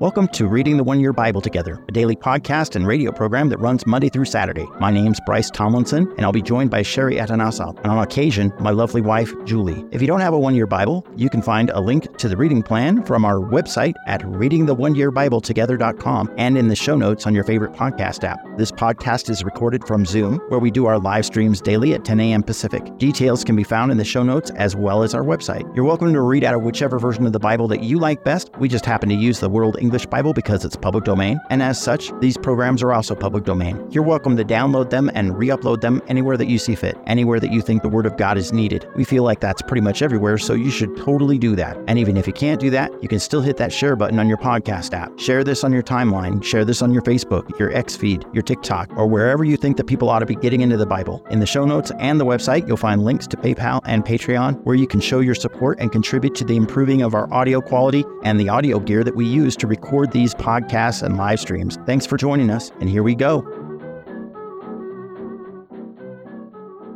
Welcome to Reading the One Year Bible Together, a daily podcast and radio program that runs Monday through Saturday. My name's Bryce Tomlinson, and I'll be joined by Sherry Atanasoff, and on occasion, my lovely wife, Julie. If you don't have a one year Bible, you can find a link to the reading plan from our website at readingtheoneyearbibletogether.com and in the show notes on your favorite podcast app. This podcast is recorded from Zoom, where we do our live streams daily at 10 a.m. Pacific. Details can be found in the show notes as well as our website. You're welcome to read out of whichever version of the Bible that you like best. We just happen to use the World English Bible because it's public domain, and as such, these programs are also public domain. You're welcome to download them and re upload them anywhere that you see fit, anywhere that you think the Word of God is needed. We feel like that's pretty much everywhere, so you should totally do that. And even if you can't do that, you can still hit that share button on your podcast app. Share this on your timeline, share this on your Facebook, your X feed, your TikTok, or wherever you think that people ought to be getting into the Bible. In the show notes and the website, you'll find links to PayPal and Patreon where you can show your support and contribute to the improving of our audio quality and the audio gear that we use to record these podcasts and live streams. Thanks for joining us, and here we go.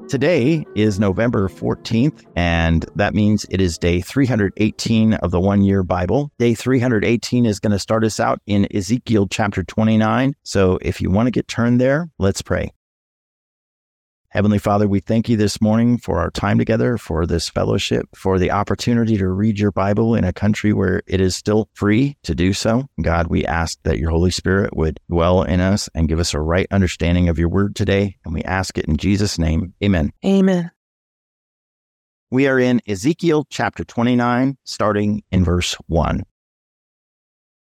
Today is November 14th, and that means it is day 318 of the one year Bible. Day 318 is going to start us out in Ezekiel chapter 29. So if you want to get turned there, let's pray. Heavenly Father, we thank you this morning for our time together, for this fellowship, for the opportunity to read your Bible in a country where it is still free to do so. God, we ask that your Holy Spirit would dwell in us and give us a right understanding of your word today. And we ask it in Jesus' name. Amen. Amen. We are in Ezekiel chapter 29, starting in verse 1.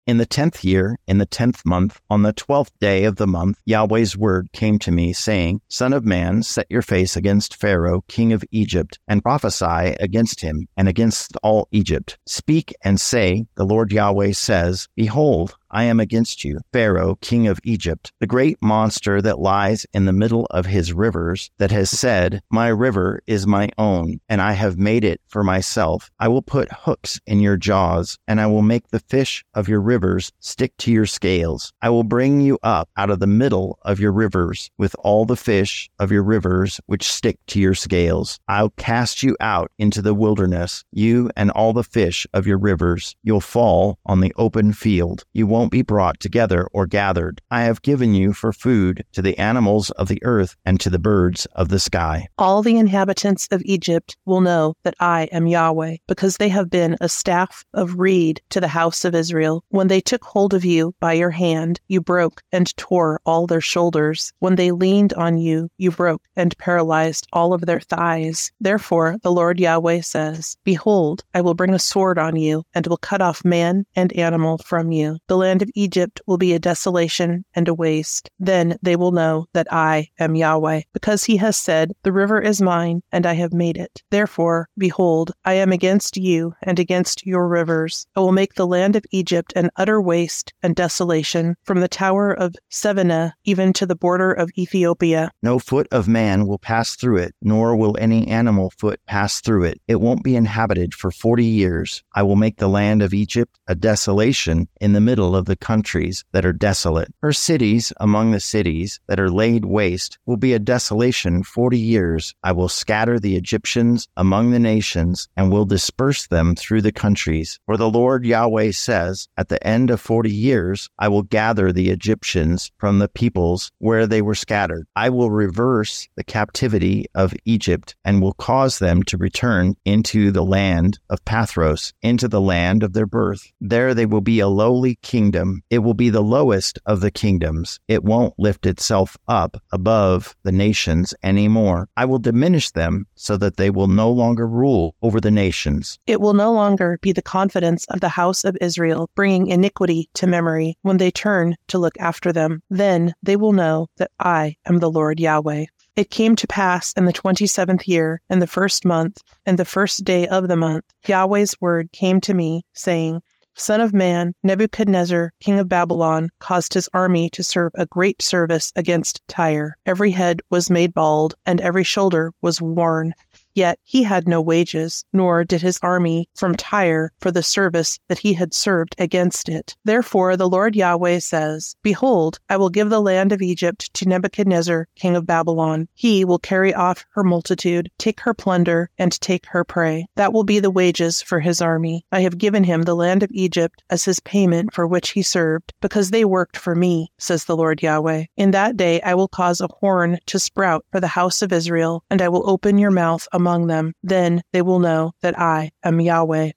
In the tenth year, in the tenth month, on the twelfth day of the month, Yahweh's word came to me, saying, Son of man, set your face against Pharaoh, king of Egypt, and prophesy against him and against all Egypt. Speak and say, The Lord Yahweh says, Behold, I am against you, Pharaoh, king of Egypt, the great monster that lies in the middle of his rivers, that has said, My river is my own, and I have made it for myself. I will put hooks in your jaws, and I will make the fish of your rivers stick to your scales. I will bring you up out of the middle of your rivers, with all the fish of your rivers which stick to your scales. I'll cast you out into the wilderness, you and all the fish of your rivers. You'll fall on the open field. You won't be brought together or gathered. I have given you for food to the animals of the earth and to the birds of the sky. All the inhabitants of Egypt will know that I am Yahweh, because they have been a staff of reed to the house of Israel. When they took hold of you by your hand, you broke and tore all their shoulders. When they leaned on you, you broke and paralyzed all of their thighs. Therefore, the Lord Yahweh says, Behold, I will bring a sword on you, and will cut off man and animal from you. The land of Egypt will be a desolation and a waste. Then they will know that I am Yahweh, because he has said, The river is mine, and I have made it. Therefore, behold, I am against you and against your rivers. I will make the land of Egypt an utter waste and desolation, from the tower of Seveneh even to the border of Ethiopia. No foot of man will pass through it, nor will any animal foot pass through it. It won't be inhabited for forty years. I will make the land of Egypt a desolation in the middle of the countries that are desolate. Her cities among the cities that are laid waste will be a desolation forty years. I will scatter the Egyptians among the nations and will disperse them through the countries. For the Lord Yahweh says, At the end of forty years, I will gather the Egyptians from the peoples where they were scattered. I will reverse the captivity of Egypt and will cause them to return into the land of Pathros, into the land of their birth. There they will be a lowly kingdom. It will be the lowest of the kingdoms. It won't lift itself up above the nations anymore. I will diminish them so that they will no longer rule over the nations. It will no longer be the confidence of the house of Israel, bringing iniquity to memory when they turn to look after them. Then they will know that I am the Lord Yahweh. It came to pass in the twenty seventh year, in the first month, and the first day of the month, Yahweh's word came to me, saying, Son of man, Nebuchadnezzar, king of Babylon, caused his army to serve a great service against Tyre. Every head was made bald, and every shoulder was worn. Yet he had no wages, nor did his army from Tyre for the service that he had served against it. Therefore the Lord Yahweh says, Behold, I will give the land of Egypt to Nebuchadnezzar, king of Babylon. He will carry off her multitude, take her plunder, and take her prey. That will be the wages for his army. I have given him the land of Egypt as his payment for which he served, because they worked for me, says the Lord Yahweh. In that day I will cause a horn to sprout for the house of Israel, and I will open your mouth among them. Then they will know that I am Yahweh.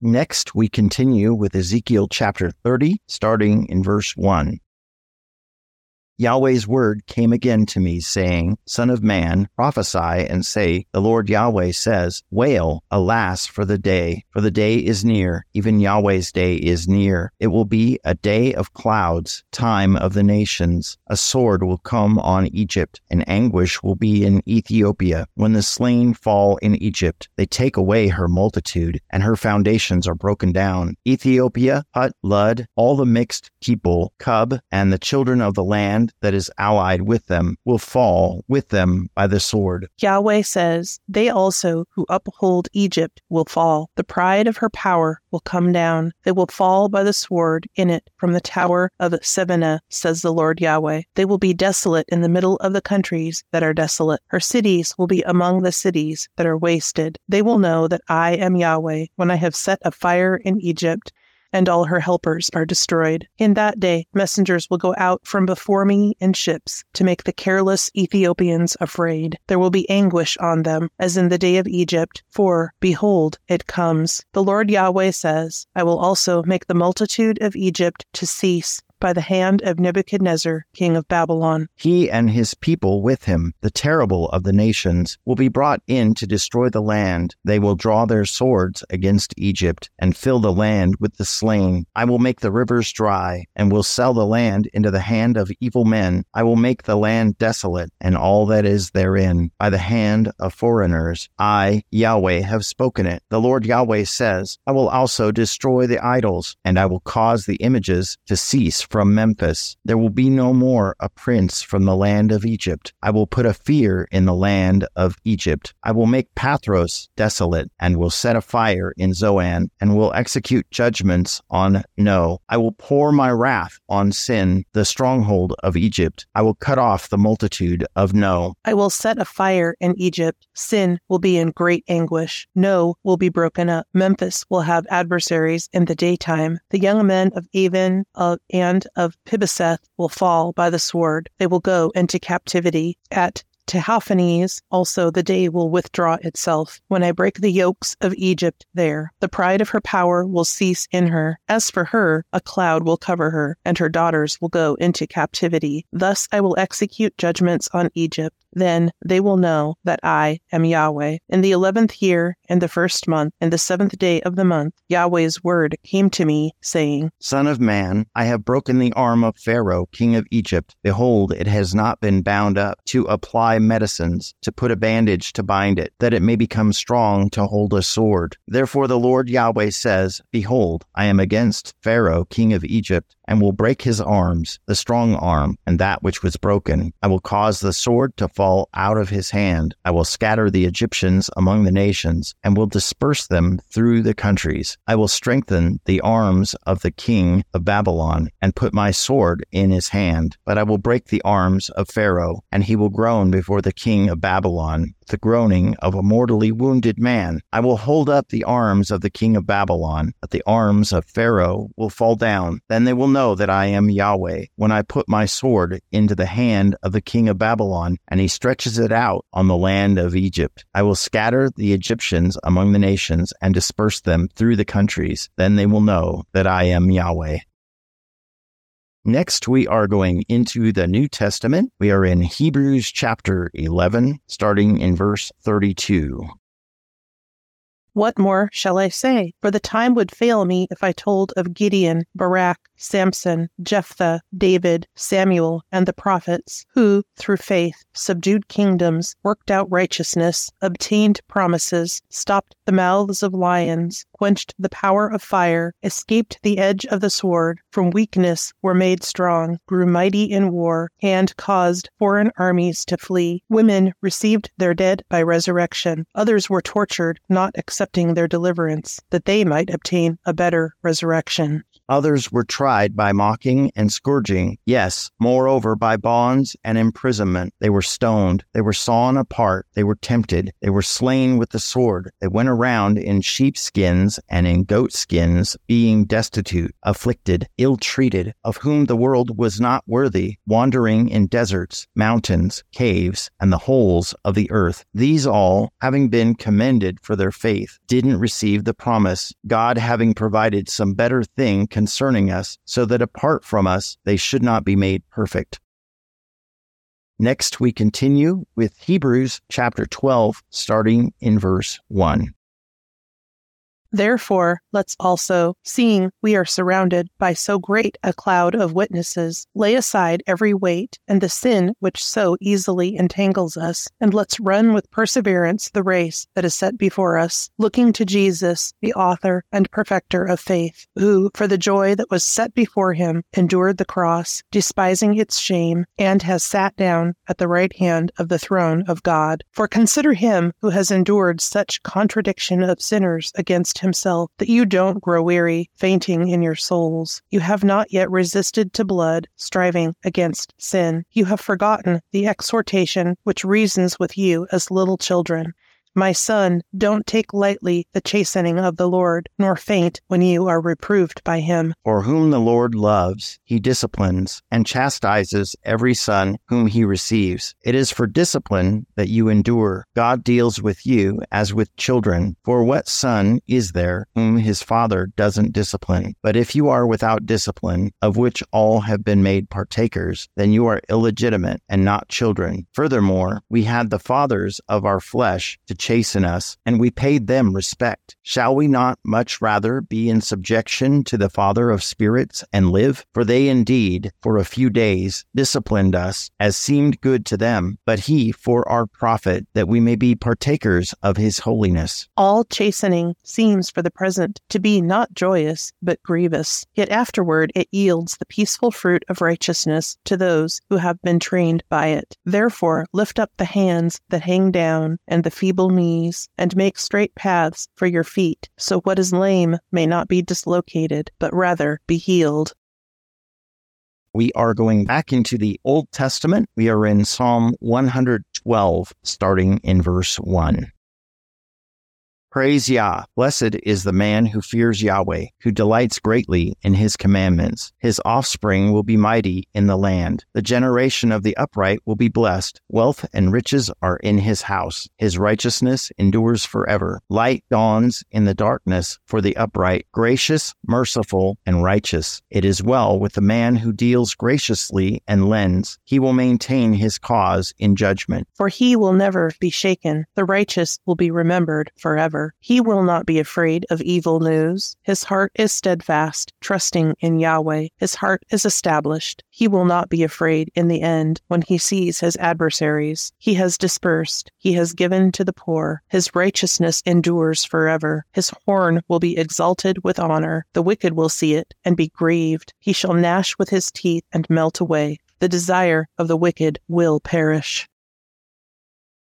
Next, we continue with Ezekiel chapter 30, starting in verse 1. Yahweh's word came again to me, saying, Son of man, prophesy and say, The Lord Yahweh says, Wail, alas, for the day, for the day is near, even Yahweh's day is near. It will be a day of clouds, time of the nations. A sword will come on Egypt, and anguish will be in Ethiopia. When the slain fall in Egypt, they take away her multitude, and her foundations are broken down. Ethiopia, Put, Lud, all the mixed people, Cub, and the children of the land, land that is allied with them will fall with them by the sword. Yahweh says, They also who uphold Egypt will fall. The pride of her power will come down. They will fall by the sword in it from the tower of Seveneh, says the Lord Yahweh. They will be desolate in the middle of the countries that are desolate. Her cities will be among the cities that are wasted. They will know that I am Yahweh when I have set a fire in Egypt and all her helpers are destroyed. In that day, messengers will go out from before me in ships to make the careless Ethiopians afraid. There will be anguish on them, as in the day of Egypt, for, behold, it comes. The Lord Yahweh says, I will also make the multitude of Egypt to cease by the hand of Nebuchadnezzar, king of Babylon. He and his people with him, the terrible of the nations, will be brought in to destroy the land. They will draw their swords against Egypt and fill the land with the slain. I will make the rivers dry and will sell the land into the hand of evil men. I will make the land desolate and all that is therein by the hand of foreigners. I, Yahweh, have spoken it. The Lord Yahweh says, I will also destroy the idols and I will cause the images to cease from Memphis. There will be no more a prince from the land of Egypt. I will put a fear in the land of Egypt. I will make Pathros desolate, and will set a fire in Zoan, and will execute judgments on No. I will pour my wrath on Sin, the stronghold of Egypt. I will cut off the multitude of No. I will set a fire in Egypt. Sin will be in great anguish. No will be broken up. Memphis will have adversaries in the daytime. The young men of Aven uh, and of Pibeseth will fall by the sword. They will go into captivity. At Tehaphnehes also the day will withdraw itself. When I break the yokes of Egypt there, the pride of her power will cease in her. As for her, a cloud will cover her, and her daughters will go into captivity. Thus I will execute judgments on Egypt then they will know that I am Yahweh. In the eleventh year, in the first month, in the seventh day of the month, Yahweh's word came to me, saying, Son of man, I have broken the arm of Pharaoh, king of Egypt. Behold, it has not been bound up, to apply medicines, to put a bandage to bind it, that it may become strong to hold a sword. Therefore the Lord Yahweh says, Behold, I am against Pharaoh, king of Egypt, and will break his arms, the strong arm, and that which was broken. I will cause the sword to fall out of his hand. I will scatter the Egyptians among the nations, and will disperse them through the countries. I will strengthen the arms of the king of Babylon, and put my sword in his hand. But I will break the arms of Pharaoh, and he will groan before the king of Babylon the groaning of a mortally wounded man. I will hold up the arms of the king of Babylon, but the arms of Pharaoh will fall down. Then they will know that I am Yahweh when I put my sword into the hand of the king of Babylon, and he stretches it out on the land of Egypt. I will scatter the Egyptians among the nations and disperse them through the countries. Then they will know that I am Yahweh. Next, we are going into the New Testament. We are in Hebrews chapter 11, starting in verse 32. What more shall I say? For the time would fail me if I told of Gideon, Barak, Samson, Jephthah, David, Samuel, and the prophets, who, through faith, subdued kingdoms, worked out righteousness, obtained promises, stopped the mouths of lions, quenched the power of fire, escaped the edge of the sword, from weakness were made strong, grew mighty in war, and caused foreign armies to flee. Women received their dead by resurrection. Others were tortured, not accepting their deliverance, that they might obtain a better resurrection. Others were tried by mocking and scourging, yes, moreover by bonds and imprisonment. They were stoned, they were sawn apart, they were tempted, they were slain with the sword. They went around in sheepskins and in goatskins, being destitute, afflicted, ill treated, of whom the world was not worthy, wandering in deserts, mountains, caves, and the holes of the earth. These all, having been commended for their faith, didn't receive the promise, God having provided some better thing concerning us, so that apart from us they should not be made perfect. Next, we continue with Hebrews chapter 12, starting in verse 1. Therefore, let's also, seeing we are surrounded by so great a cloud of witnesses, lay aside every weight and the sin which so easily entangles us, and let's run with perseverance the race that is set before us, looking to Jesus, the author and perfecter of faith, who, for the joy that was set before him, endured the cross, despising its shame, and has sat down at the right hand of the throne of God. For consider him who has endured such contradiction of sinners against himself, that you don't grow weary, fainting in your souls. You have not yet resisted to blood, striving against sin. You have forgotten the exhortation which reasons with you as little children. My son, don't take lightly the chastening of the Lord, nor faint when you are reproved by him. For whom the Lord loves, he disciplines and chastises every son whom he receives. It is for discipline that you endure. God deals with you as with children. For what son is there whom his father doesn't discipline? But if you are without discipline, of which all have been made partakers, then you are illegitimate and not children. Furthermore, we had the fathers of our flesh to chasten us, and we paid them respect. Shall we not much rather be in subjection to the Father of spirits and live? For they indeed, for a few days, disciplined us as seemed good to them, but he for our profit, that we may be partakers of his holiness. All chastening seems for the present to be not joyous, but grievous. Yet afterward it yields the peaceful fruit of righteousness to those who have been trained by it. Therefore, lift up the hands that hang down and the feeble knees, and make straight paths for your feet, so what is lame may not be dislocated, but rather be healed. We are going back into the Old Testament. We are in Psalm 112, starting in verse 1. Praise Yah. Blessed is the man who fears Yahweh, who delights greatly in his commandments. His offspring will be mighty in the land. The generation of the upright will be blessed. Wealth and riches are in his house. His righteousness endures forever. Light dawns in the darkness for the upright, gracious, merciful, and righteous. It is well with the man who deals graciously and lends. He will maintain his cause in judgment. For he will never be shaken. The righteous will be remembered forever. He will not be afraid of evil news. His heart is steadfast, trusting in Yahweh. His heart is established. He will not be afraid in the end when he sees his adversaries. He has dispersed. He has given to the poor. His righteousness endures forever. His horn will be exalted with honor. The wicked will see it and be grieved. He shall gnash with his teeth and melt away. The desire of the wicked will perish.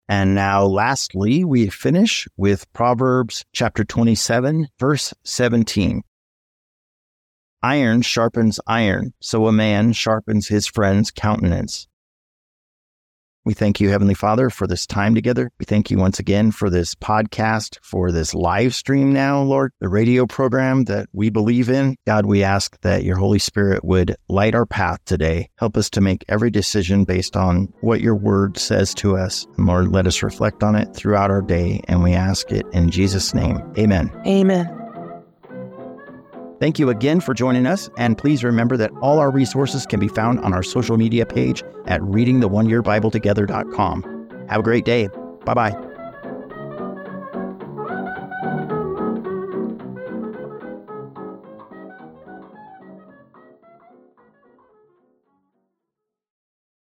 And now, lastly, we finish with Proverbs chapter 27, verse 17. Iron sharpens iron, so a man sharpens his friend's countenance. We thank you, Heavenly Father, for this time together. We thank you once again for this podcast, for this live stream now, Lord, the radio program that we believe in. God, we ask that your Holy Spirit would light our path today. Help us to make every decision based on what your word says to us. And Lord, let us reflect on it throughout our day. And we ask it in Jesus' name. Amen. Amen. Thank you again for joining us, and please remember that all our resources can be found on our social media page at readingtheoneyearbibletogethers.com. Have a great day. Bye bye.